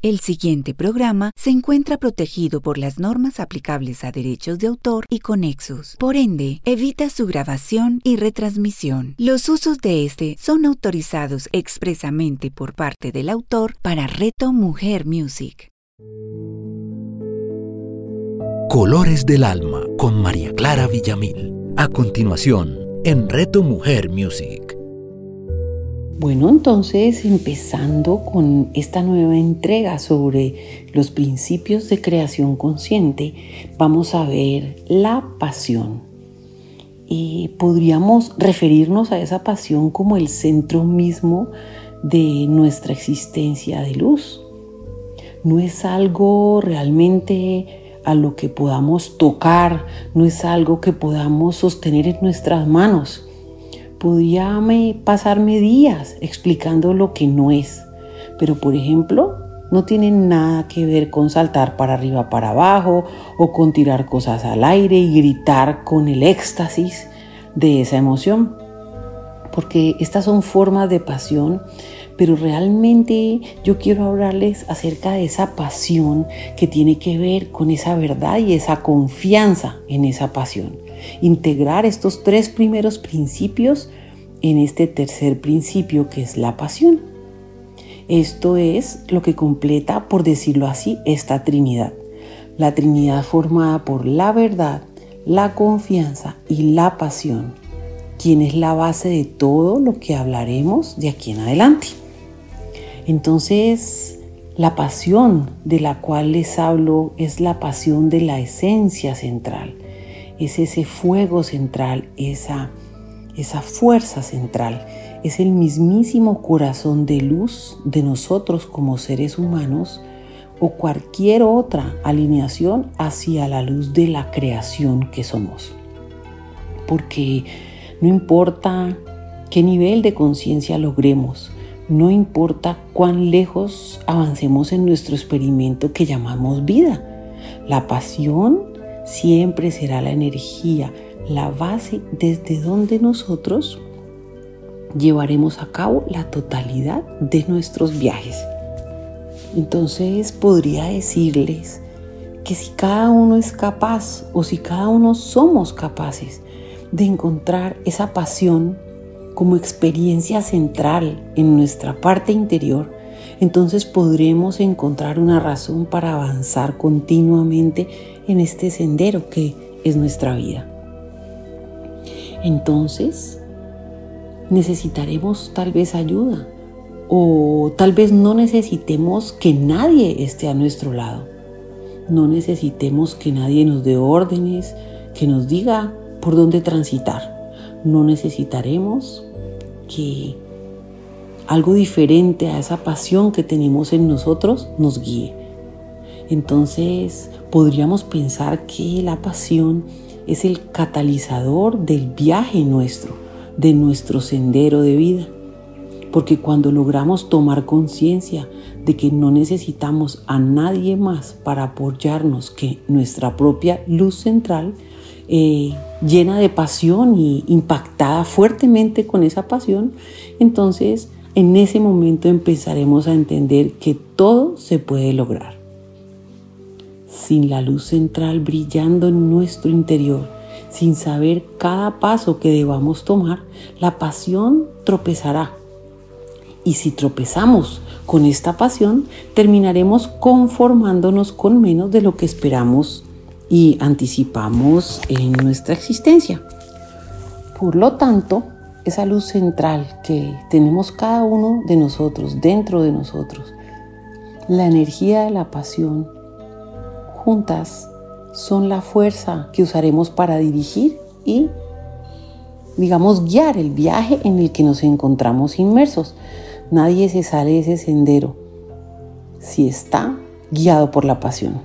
El siguiente programa se encuentra protegido por las normas aplicables a derechos de autor y conexos. Por ende, evita su grabación y retransmisión. Los usos de este son autorizados expresamente por parte del autor para Reto Mujer Music. Colores del Alma con María Clara Villamil. A continuación, en Reto Mujer Music. Bueno, entonces empezando con esta nueva entrega sobre los principios de creación consciente, vamos a ver la pasión. Y podríamos referirnos a esa pasión como el centro mismo de nuestra existencia de luz. No es algo realmente a lo que podamos tocar, no es algo que podamos sostener en nuestras manos podía pasarme días explicando lo que no es, pero por ejemplo, no tiene nada que ver con saltar para arriba, para abajo o con tirar cosas al aire y gritar con el éxtasis de esa emoción. Porque estas son formas de pasión, pero realmente yo quiero hablarles acerca de esa pasión que tiene que ver con esa verdad y esa confianza en esa pasión integrar estos tres primeros principios en este tercer principio que es la pasión. Esto es lo que completa, por decirlo así, esta Trinidad. La Trinidad formada por la verdad, la confianza y la pasión, quien es la base de todo lo que hablaremos de aquí en adelante. Entonces, la pasión de la cual les hablo es la pasión de la esencia central es ese fuego central, esa, esa fuerza central, es el mismísimo corazón de luz de nosotros como seres humanos o cualquier otra alineación hacia la luz de la creación que somos. Porque no importa qué nivel de conciencia logremos, no importa cuán lejos avancemos en nuestro experimento que llamamos vida, la pasión siempre será la energía, la base desde donde nosotros llevaremos a cabo la totalidad de nuestros viajes. Entonces podría decirles que si cada uno es capaz o si cada uno somos capaces de encontrar esa pasión como experiencia central en nuestra parte interior, entonces podremos encontrar una razón para avanzar continuamente en este sendero que es nuestra vida. Entonces, necesitaremos tal vez ayuda o tal vez no necesitemos que nadie esté a nuestro lado. No necesitemos que nadie nos dé órdenes, que nos diga por dónde transitar. No necesitaremos que algo diferente a esa pasión que tenemos en nosotros nos guíe. Entonces podríamos pensar que la pasión es el catalizador del viaje nuestro, de nuestro sendero de vida. Porque cuando logramos tomar conciencia de que no necesitamos a nadie más para apoyarnos que nuestra propia luz central, eh, llena de pasión y impactada fuertemente con esa pasión, entonces en ese momento empezaremos a entender que todo se puede lograr. Sin la luz central brillando en nuestro interior, sin saber cada paso que debamos tomar, la pasión tropezará. Y si tropezamos con esta pasión, terminaremos conformándonos con menos de lo que esperamos y anticipamos en nuestra existencia. Por lo tanto, esa luz central que tenemos cada uno de nosotros, dentro de nosotros, la energía de la pasión, juntas son la fuerza que usaremos para dirigir y, digamos, guiar el viaje en el que nos encontramos inmersos. Nadie se sale de ese sendero si está guiado por la pasión.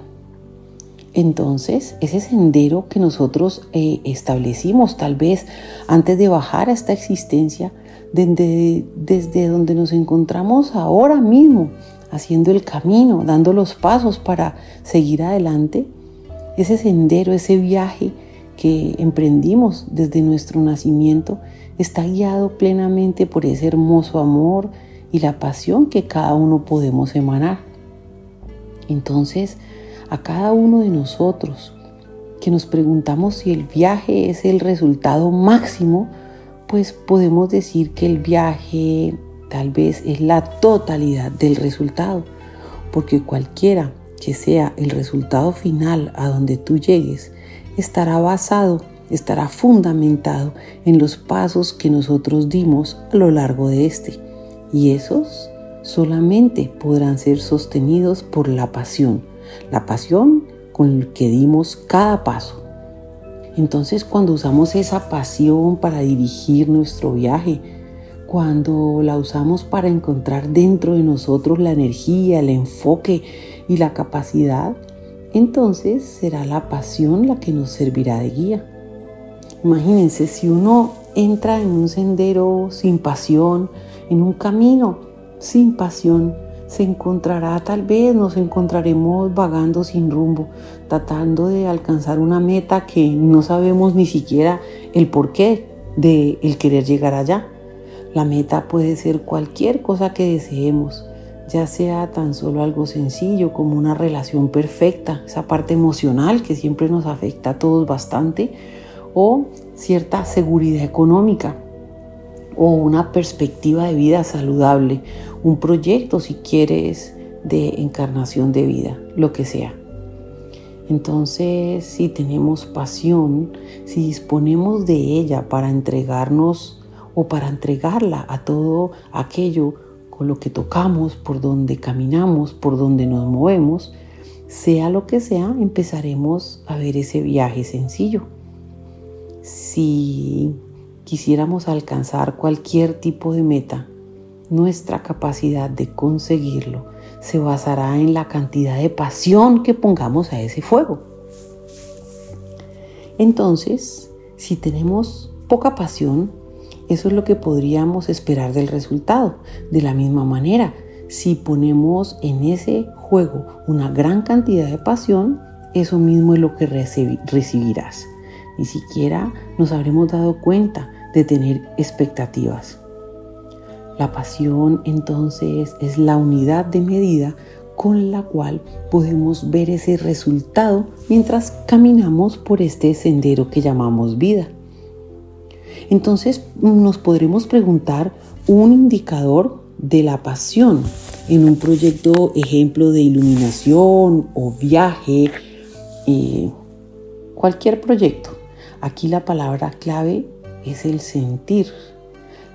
Entonces, ese sendero que nosotros eh, establecimos tal vez antes de bajar a esta existencia, desde, desde donde nos encontramos ahora mismo, haciendo el camino, dando los pasos para seguir adelante, ese sendero, ese viaje que emprendimos desde nuestro nacimiento, está guiado plenamente por ese hermoso amor y la pasión que cada uno podemos emanar. Entonces, a cada uno de nosotros que nos preguntamos si el viaje es el resultado máximo, pues podemos decir que el viaje tal vez es la totalidad del resultado, porque cualquiera que sea el resultado final a donde tú llegues, estará basado, estará fundamentado en los pasos que nosotros dimos a lo largo de este. Y esos solamente podrán ser sostenidos por la pasión, la pasión con la que dimos cada paso. Entonces cuando usamos esa pasión para dirigir nuestro viaje, cuando la usamos para encontrar dentro de nosotros la energía, el enfoque y la capacidad, entonces será la pasión la que nos servirá de guía. Imagínense si uno entra en un sendero sin pasión, en un camino sin pasión, se encontrará tal vez, nos encontraremos vagando sin rumbo, tratando de alcanzar una meta que no sabemos ni siquiera el porqué de el querer llegar allá. La meta puede ser cualquier cosa que deseemos, ya sea tan solo algo sencillo como una relación perfecta, esa parte emocional que siempre nos afecta a todos bastante, o cierta seguridad económica, o una perspectiva de vida saludable, un proyecto si quieres de encarnación de vida, lo que sea. Entonces, si tenemos pasión, si disponemos de ella para entregarnos o para entregarla a todo aquello con lo que tocamos, por donde caminamos, por donde nos movemos, sea lo que sea, empezaremos a ver ese viaje sencillo. Si quisiéramos alcanzar cualquier tipo de meta, nuestra capacidad de conseguirlo se basará en la cantidad de pasión que pongamos a ese fuego. Entonces, si tenemos poca pasión, eso es lo que podríamos esperar del resultado. De la misma manera, si ponemos en ese juego una gran cantidad de pasión, eso mismo es lo que recibirás. Ni siquiera nos habremos dado cuenta de tener expectativas. La pasión entonces es la unidad de medida con la cual podemos ver ese resultado mientras caminamos por este sendero que llamamos vida. Entonces nos podremos preguntar un indicador de la pasión en un proyecto ejemplo de iluminación o viaje, eh, cualquier proyecto. Aquí la palabra clave es el sentir,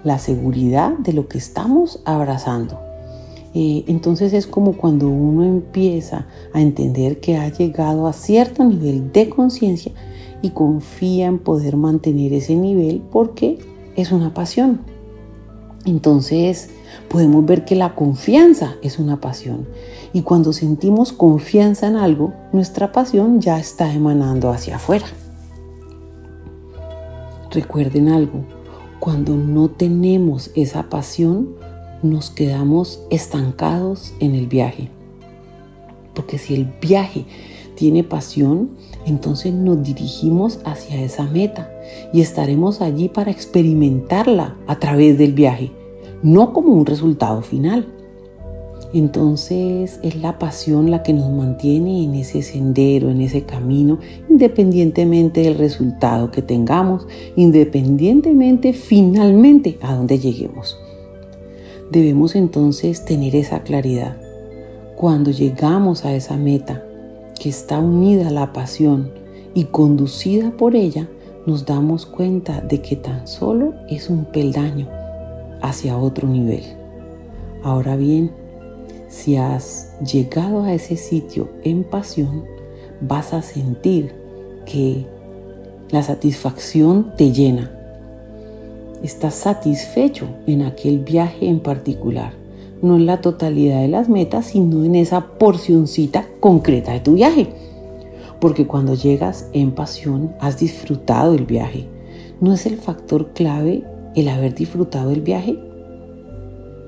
la seguridad de lo que estamos abrazando. Eh, entonces es como cuando uno empieza a entender que ha llegado a cierto nivel de conciencia y confía en poder mantener ese nivel porque es una pasión. Entonces podemos ver que la confianza es una pasión y cuando sentimos confianza en algo, nuestra pasión ya está emanando hacia afuera. Recuerden algo, cuando no tenemos esa pasión, nos quedamos estancados en el viaje. Porque si el viaje tiene pasión, entonces nos dirigimos hacia esa meta y estaremos allí para experimentarla a través del viaje, no como un resultado final. Entonces es la pasión la que nos mantiene en ese sendero, en ese camino, independientemente del resultado que tengamos, independientemente finalmente a donde lleguemos. Debemos entonces tener esa claridad. Cuando llegamos a esa meta que está unida a la pasión y conducida por ella, nos damos cuenta de que tan solo es un peldaño hacia otro nivel. Ahora bien, si has llegado a ese sitio en pasión, vas a sentir que la satisfacción te llena. Estás satisfecho en aquel viaje en particular, no en la totalidad de las metas, sino en esa porcioncita concreta de tu viaje. Porque cuando llegas en pasión, has disfrutado el viaje. ¿No es el factor clave el haber disfrutado el viaje?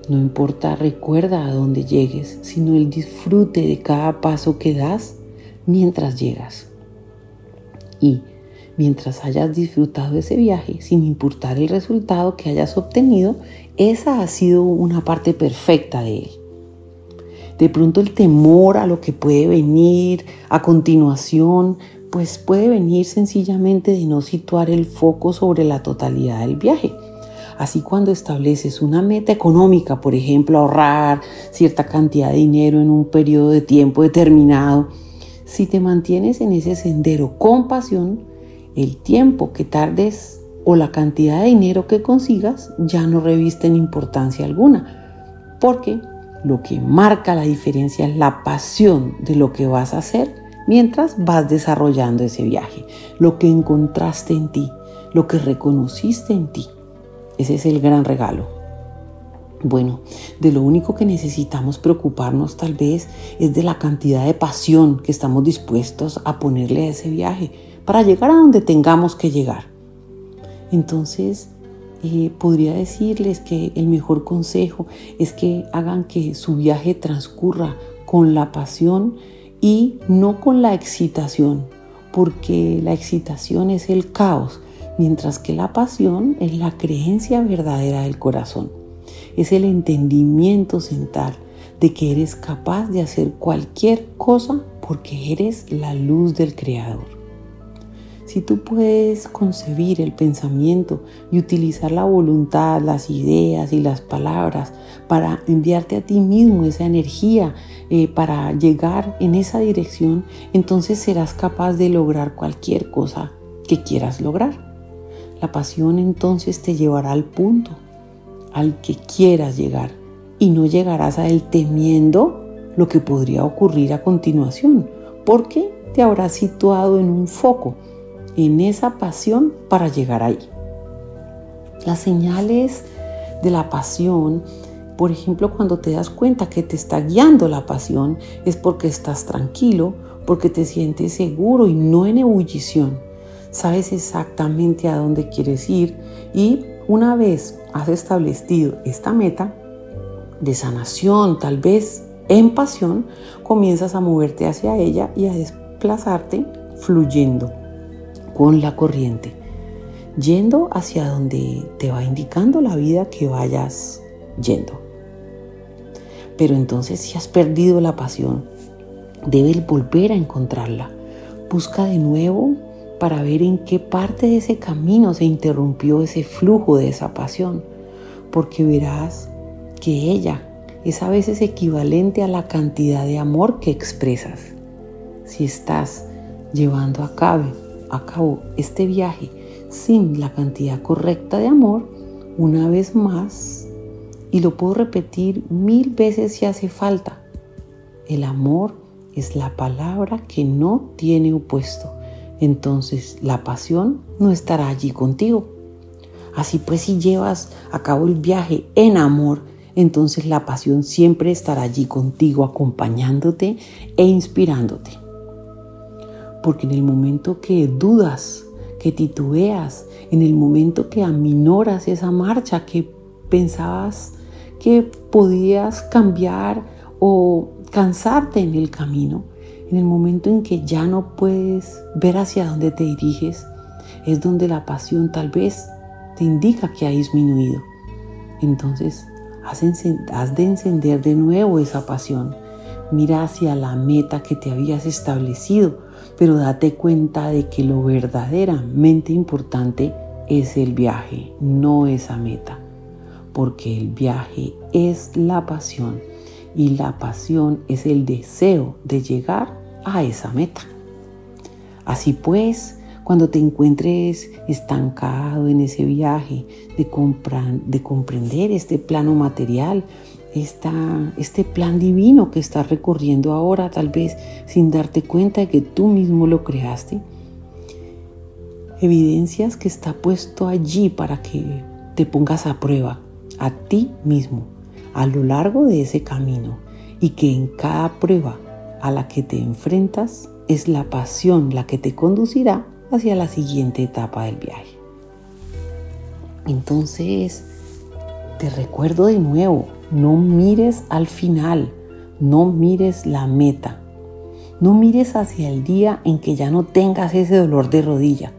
No importa, recuerda a dónde llegues, sino el disfrute de cada paso que das mientras llegas. Y mientras hayas disfrutado ese viaje, sin importar el resultado que hayas obtenido, esa ha sido una parte perfecta de él. De pronto el temor a lo que puede venir a continuación, pues puede venir sencillamente de no situar el foco sobre la totalidad del viaje. Así cuando estableces una meta económica, por ejemplo, ahorrar cierta cantidad de dinero en un periodo de tiempo determinado, si te mantienes en ese sendero con pasión, el tiempo que tardes o la cantidad de dinero que consigas ya no revisten importancia alguna, porque lo que marca la diferencia es la pasión de lo que vas a hacer mientras vas desarrollando ese viaje, lo que encontraste en ti, lo que reconociste en ti. Ese es el gran regalo. Bueno, de lo único que necesitamos preocuparnos tal vez es de la cantidad de pasión que estamos dispuestos a ponerle a ese viaje para llegar a donde tengamos que llegar. Entonces, eh, podría decirles que el mejor consejo es que hagan que su viaje transcurra con la pasión y no con la excitación, porque la excitación es el caos, mientras que la pasión es la creencia verdadera del corazón, es el entendimiento central de que eres capaz de hacer cualquier cosa porque eres la luz del Creador. Si tú puedes concebir el pensamiento y utilizar la voluntad, las ideas y las palabras para enviarte a ti mismo esa energía, eh, para llegar en esa dirección, entonces serás capaz de lograr cualquier cosa que quieras lograr. La pasión entonces te llevará al punto al que quieras llegar y no llegarás a él temiendo lo que podría ocurrir a continuación, porque te habrás situado en un foco en esa pasión para llegar ahí. Las señales de la pasión, por ejemplo, cuando te das cuenta que te está guiando la pasión, es porque estás tranquilo, porque te sientes seguro y no en ebullición. Sabes exactamente a dónde quieres ir y una vez has establecido esta meta de sanación, tal vez en pasión, comienzas a moverte hacia ella y a desplazarte fluyendo con la corriente, yendo hacia donde te va indicando la vida que vayas yendo. Pero entonces si has perdido la pasión, debes volver a encontrarla. Busca de nuevo para ver en qué parte de ese camino se interrumpió ese flujo de esa pasión, porque verás que ella es a veces equivalente a la cantidad de amor que expresas. Si estás llevando a cabo acabó este viaje sin la cantidad correcta de amor, una vez más, y lo puedo repetir mil veces si hace falta, el amor es la palabra que no tiene opuesto. Entonces la pasión no estará allí contigo. Así pues, si llevas a cabo el viaje en amor, entonces la pasión siempre estará allí contigo, acompañándote e inspirándote. Porque en el momento que dudas, que titubeas, en el momento que aminoras esa marcha, que pensabas que podías cambiar o cansarte en el camino, en el momento en que ya no puedes ver hacia dónde te diriges, es donde la pasión tal vez te indica que ha disminuido. Entonces, has de encender de nuevo esa pasión. Mira hacia la meta que te habías establecido pero date cuenta de que lo verdaderamente importante es el viaje, no esa meta, porque el viaje es la pasión y la pasión es el deseo de llegar a esa meta. Así pues, cuando te encuentres estancado en ese viaje de, de comprender este plano material, este plan divino que estás recorriendo ahora, tal vez sin darte cuenta de que tú mismo lo creaste. Evidencias que está puesto allí para que te pongas a prueba a ti mismo a lo largo de ese camino y que en cada prueba a la que te enfrentas es la pasión la que te conducirá hacia la siguiente etapa del viaje. Entonces, te recuerdo de nuevo, no mires al final, no mires la meta, no mires hacia el día en que ya no tengas ese dolor de rodilla.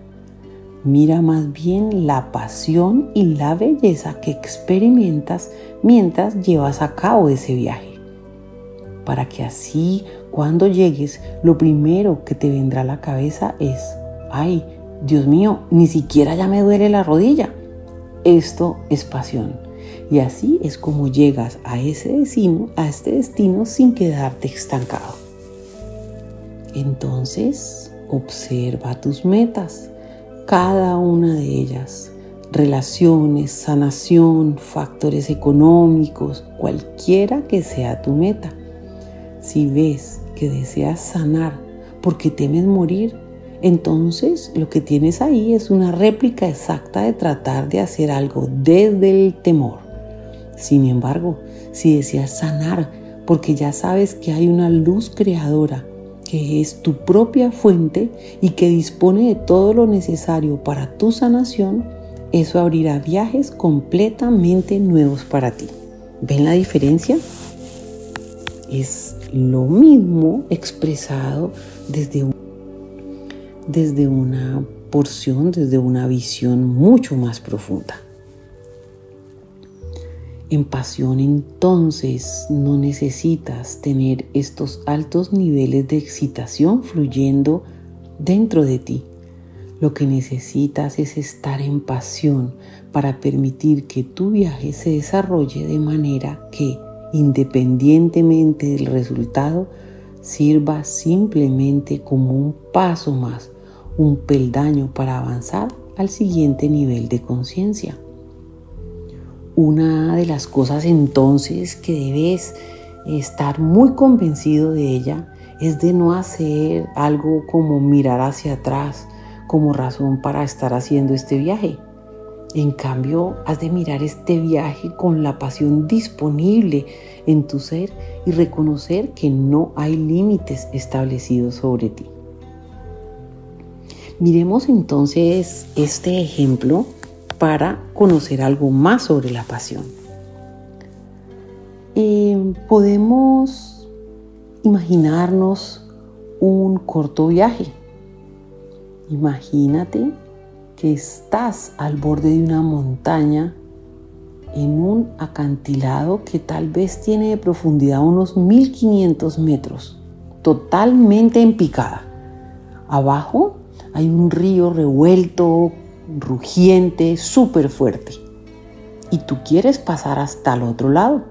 Mira más bien la pasión y la belleza que experimentas mientras llevas a cabo ese viaje. para que así cuando llegues lo primero que te vendrá a la cabeza es, ay, Dios mío, ni siquiera ya me duele la rodilla. Esto es pasión. Y así es como llegas a ese destino, a este destino sin quedarte estancado. Entonces, observa tus metas, cada una de ellas, relaciones, sanación, factores económicos, cualquiera que sea tu meta. Si ves que deseas sanar porque temes morir, entonces lo que tienes ahí es una réplica exacta de tratar de hacer algo desde el temor. Sin embargo, si deseas sanar porque ya sabes que hay una luz creadora que es tu propia fuente y que dispone de todo lo necesario para tu sanación, eso abrirá viajes completamente nuevos para ti. ¿Ven la diferencia? Es lo mismo expresado desde, desde una porción, desde una visión mucho más profunda. En pasión entonces no necesitas tener estos altos niveles de excitación fluyendo dentro de ti. Lo que necesitas es estar en pasión para permitir que tu viaje se desarrolle de manera que, independientemente del resultado, sirva simplemente como un paso más, un peldaño para avanzar al siguiente nivel de conciencia. Una de las cosas entonces que debes estar muy convencido de ella es de no hacer algo como mirar hacia atrás como razón para estar haciendo este viaje. En cambio, has de mirar este viaje con la pasión disponible en tu ser y reconocer que no hay límites establecidos sobre ti. Miremos entonces este ejemplo para conocer algo más sobre la pasión. Podemos imaginarnos un corto viaje. Imagínate que estás al borde de una montaña en un acantilado que tal vez tiene de profundidad unos 1500 metros, totalmente en picada. Abajo hay un río revuelto rugiente, súper fuerte. Y tú quieres pasar hasta el otro lado.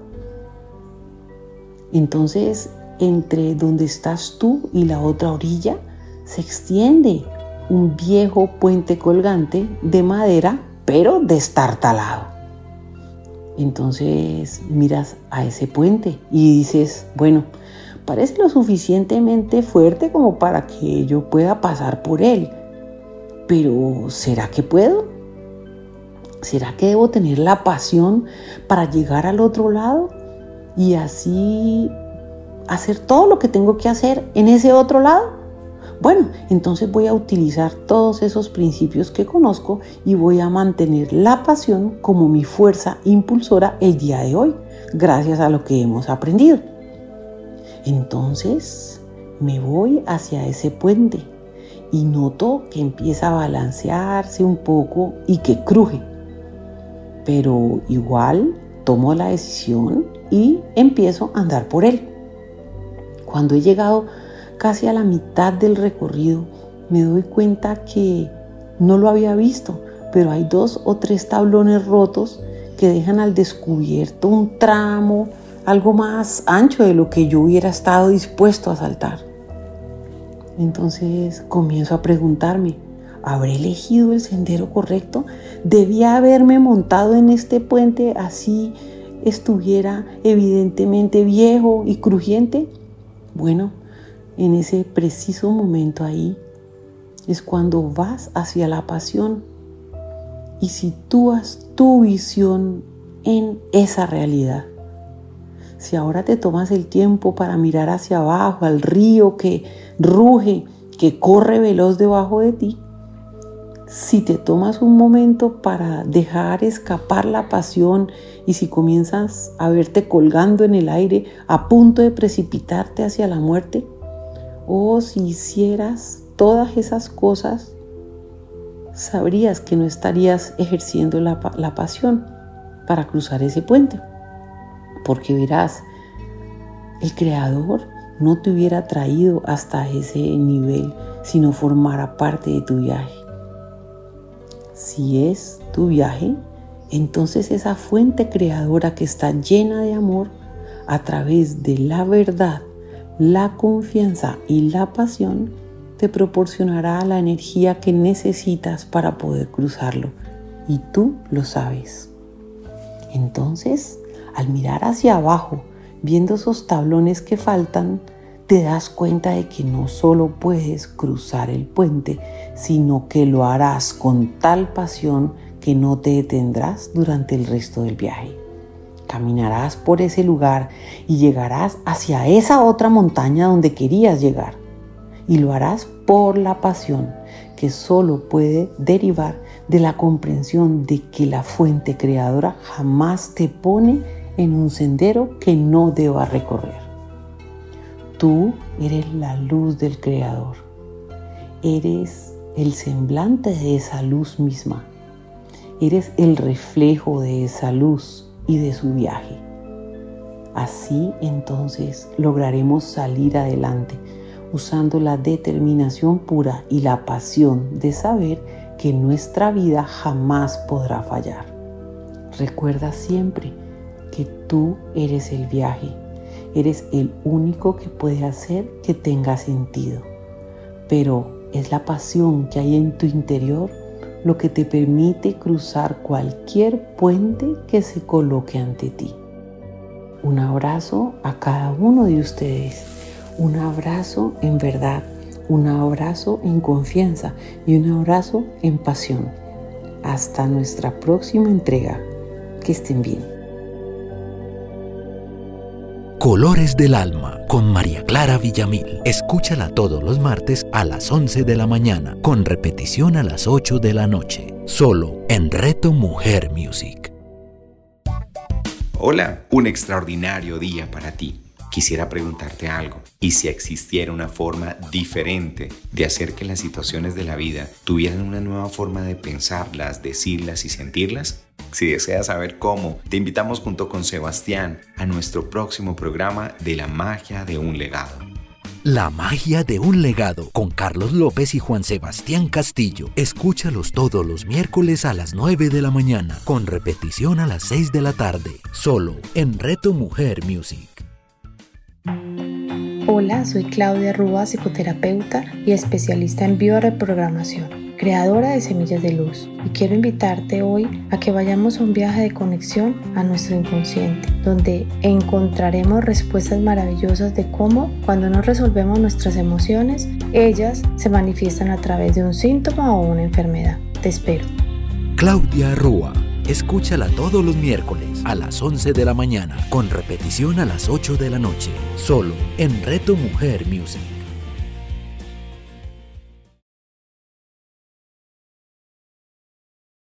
Entonces, entre donde estás tú y la otra orilla, se extiende un viejo puente colgante de madera, pero destartalado. Entonces miras a ese puente y dices, bueno, parece lo suficientemente fuerte como para que yo pueda pasar por él pero ¿será que puedo? ¿Será que debo tener la pasión para llegar al otro lado y así hacer todo lo que tengo que hacer en ese otro lado? Bueno, entonces voy a utilizar todos esos principios que conozco y voy a mantener la pasión como mi fuerza impulsora el día de hoy, gracias a lo que hemos aprendido. Entonces me voy hacia ese puente y noto que empieza a balancearse un poco y que cruje. Pero igual tomo la decisión y empiezo a andar por él. Cuando he llegado casi a la mitad del recorrido, me doy cuenta que no lo había visto, pero hay dos o tres tablones rotos que dejan al descubierto un tramo algo más ancho de lo que yo hubiera estado dispuesto a saltar. Entonces comienzo a preguntarme, ¿habré elegido el sendero correcto? ¿Debía haberme montado en este puente así estuviera evidentemente viejo y crujiente? Bueno, en ese preciso momento ahí es cuando vas hacia la pasión y sitúas tu visión en esa realidad. Si ahora te tomas el tiempo para mirar hacia abajo, al río que ruge, que corre veloz debajo de ti, si te tomas un momento para dejar escapar la pasión y si comienzas a verte colgando en el aire a punto de precipitarte hacia la muerte, o si hicieras todas esas cosas, sabrías que no estarías ejerciendo la, la pasión para cruzar ese puente. Porque verás, el Creador no te hubiera traído hasta ese nivel si no formara parte de tu viaje. Si es tu viaje, entonces esa fuente creadora que está llena de amor a través de la verdad, la confianza y la pasión, te proporcionará la energía que necesitas para poder cruzarlo. Y tú lo sabes. Entonces, al mirar hacia abajo, viendo esos tablones que faltan, te das cuenta de que no solo puedes cruzar el puente, sino que lo harás con tal pasión que no te detendrás durante el resto del viaje. Caminarás por ese lugar y llegarás hacia esa otra montaña donde querías llegar. Y lo harás por la pasión que solo puede derivar de la comprensión de que la fuente creadora jamás te pone en un sendero que no deba recorrer. Tú eres la luz del Creador. Eres el semblante de esa luz misma. Eres el reflejo de esa luz y de su viaje. Así entonces lograremos salir adelante usando la determinación pura y la pasión de saber que nuestra vida jamás podrá fallar. Recuerda siempre que tú eres el viaje, eres el único que puede hacer que tenga sentido. Pero es la pasión que hay en tu interior lo que te permite cruzar cualquier puente que se coloque ante ti. Un abrazo a cada uno de ustedes, un abrazo en verdad, un abrazo en confianza y un abrazo en pasión. Hasta nuestra próxima entrega. Que estén bien. Colores del Alma con María Clara Villamil. Escúchala todos los martes a las 11 de la mañana, con repetición a las 8 de la noche, solo en Reto Mujer Music. Hola, un extraordinario día para ti quisiera preguntarte algo. ¿Y si existiera una forma diferente de hacer que las situaciones de la vida tuvieran una nueva forma de pensarlas, decirlas y sentirlas? Si deseas saber cómo, te invitamos junto con Sebastián a nuestro próximo programa de la magia de un legado. La magia de un legado con Carlos López y Juan Sebastián Castillo. Escúchalos todos los miércoles a las 9 de la mañana, con repetición a las 6 de la tarde, solo en Reto Mujer Music. Hola, soy Claudia Rúa, psicoterapeuta y especialista en bioreprogramación, creadora de Semillas de Luz. Y quiero invitarte hoy a que vayamos a un viaje de conexión a nuestro inconsciente, donde encontraremos respuestas maravillosas de cómo, cuando no resolvemos nuestras emociones, ellas se manifiestan a través de un síntoma o una enfermedad. Te espero. Claudia Rúa Escúchala todos los miércoles a las 11 de la mañana, con repetición a las 8 de la noche, solo en Reto Mujer Music.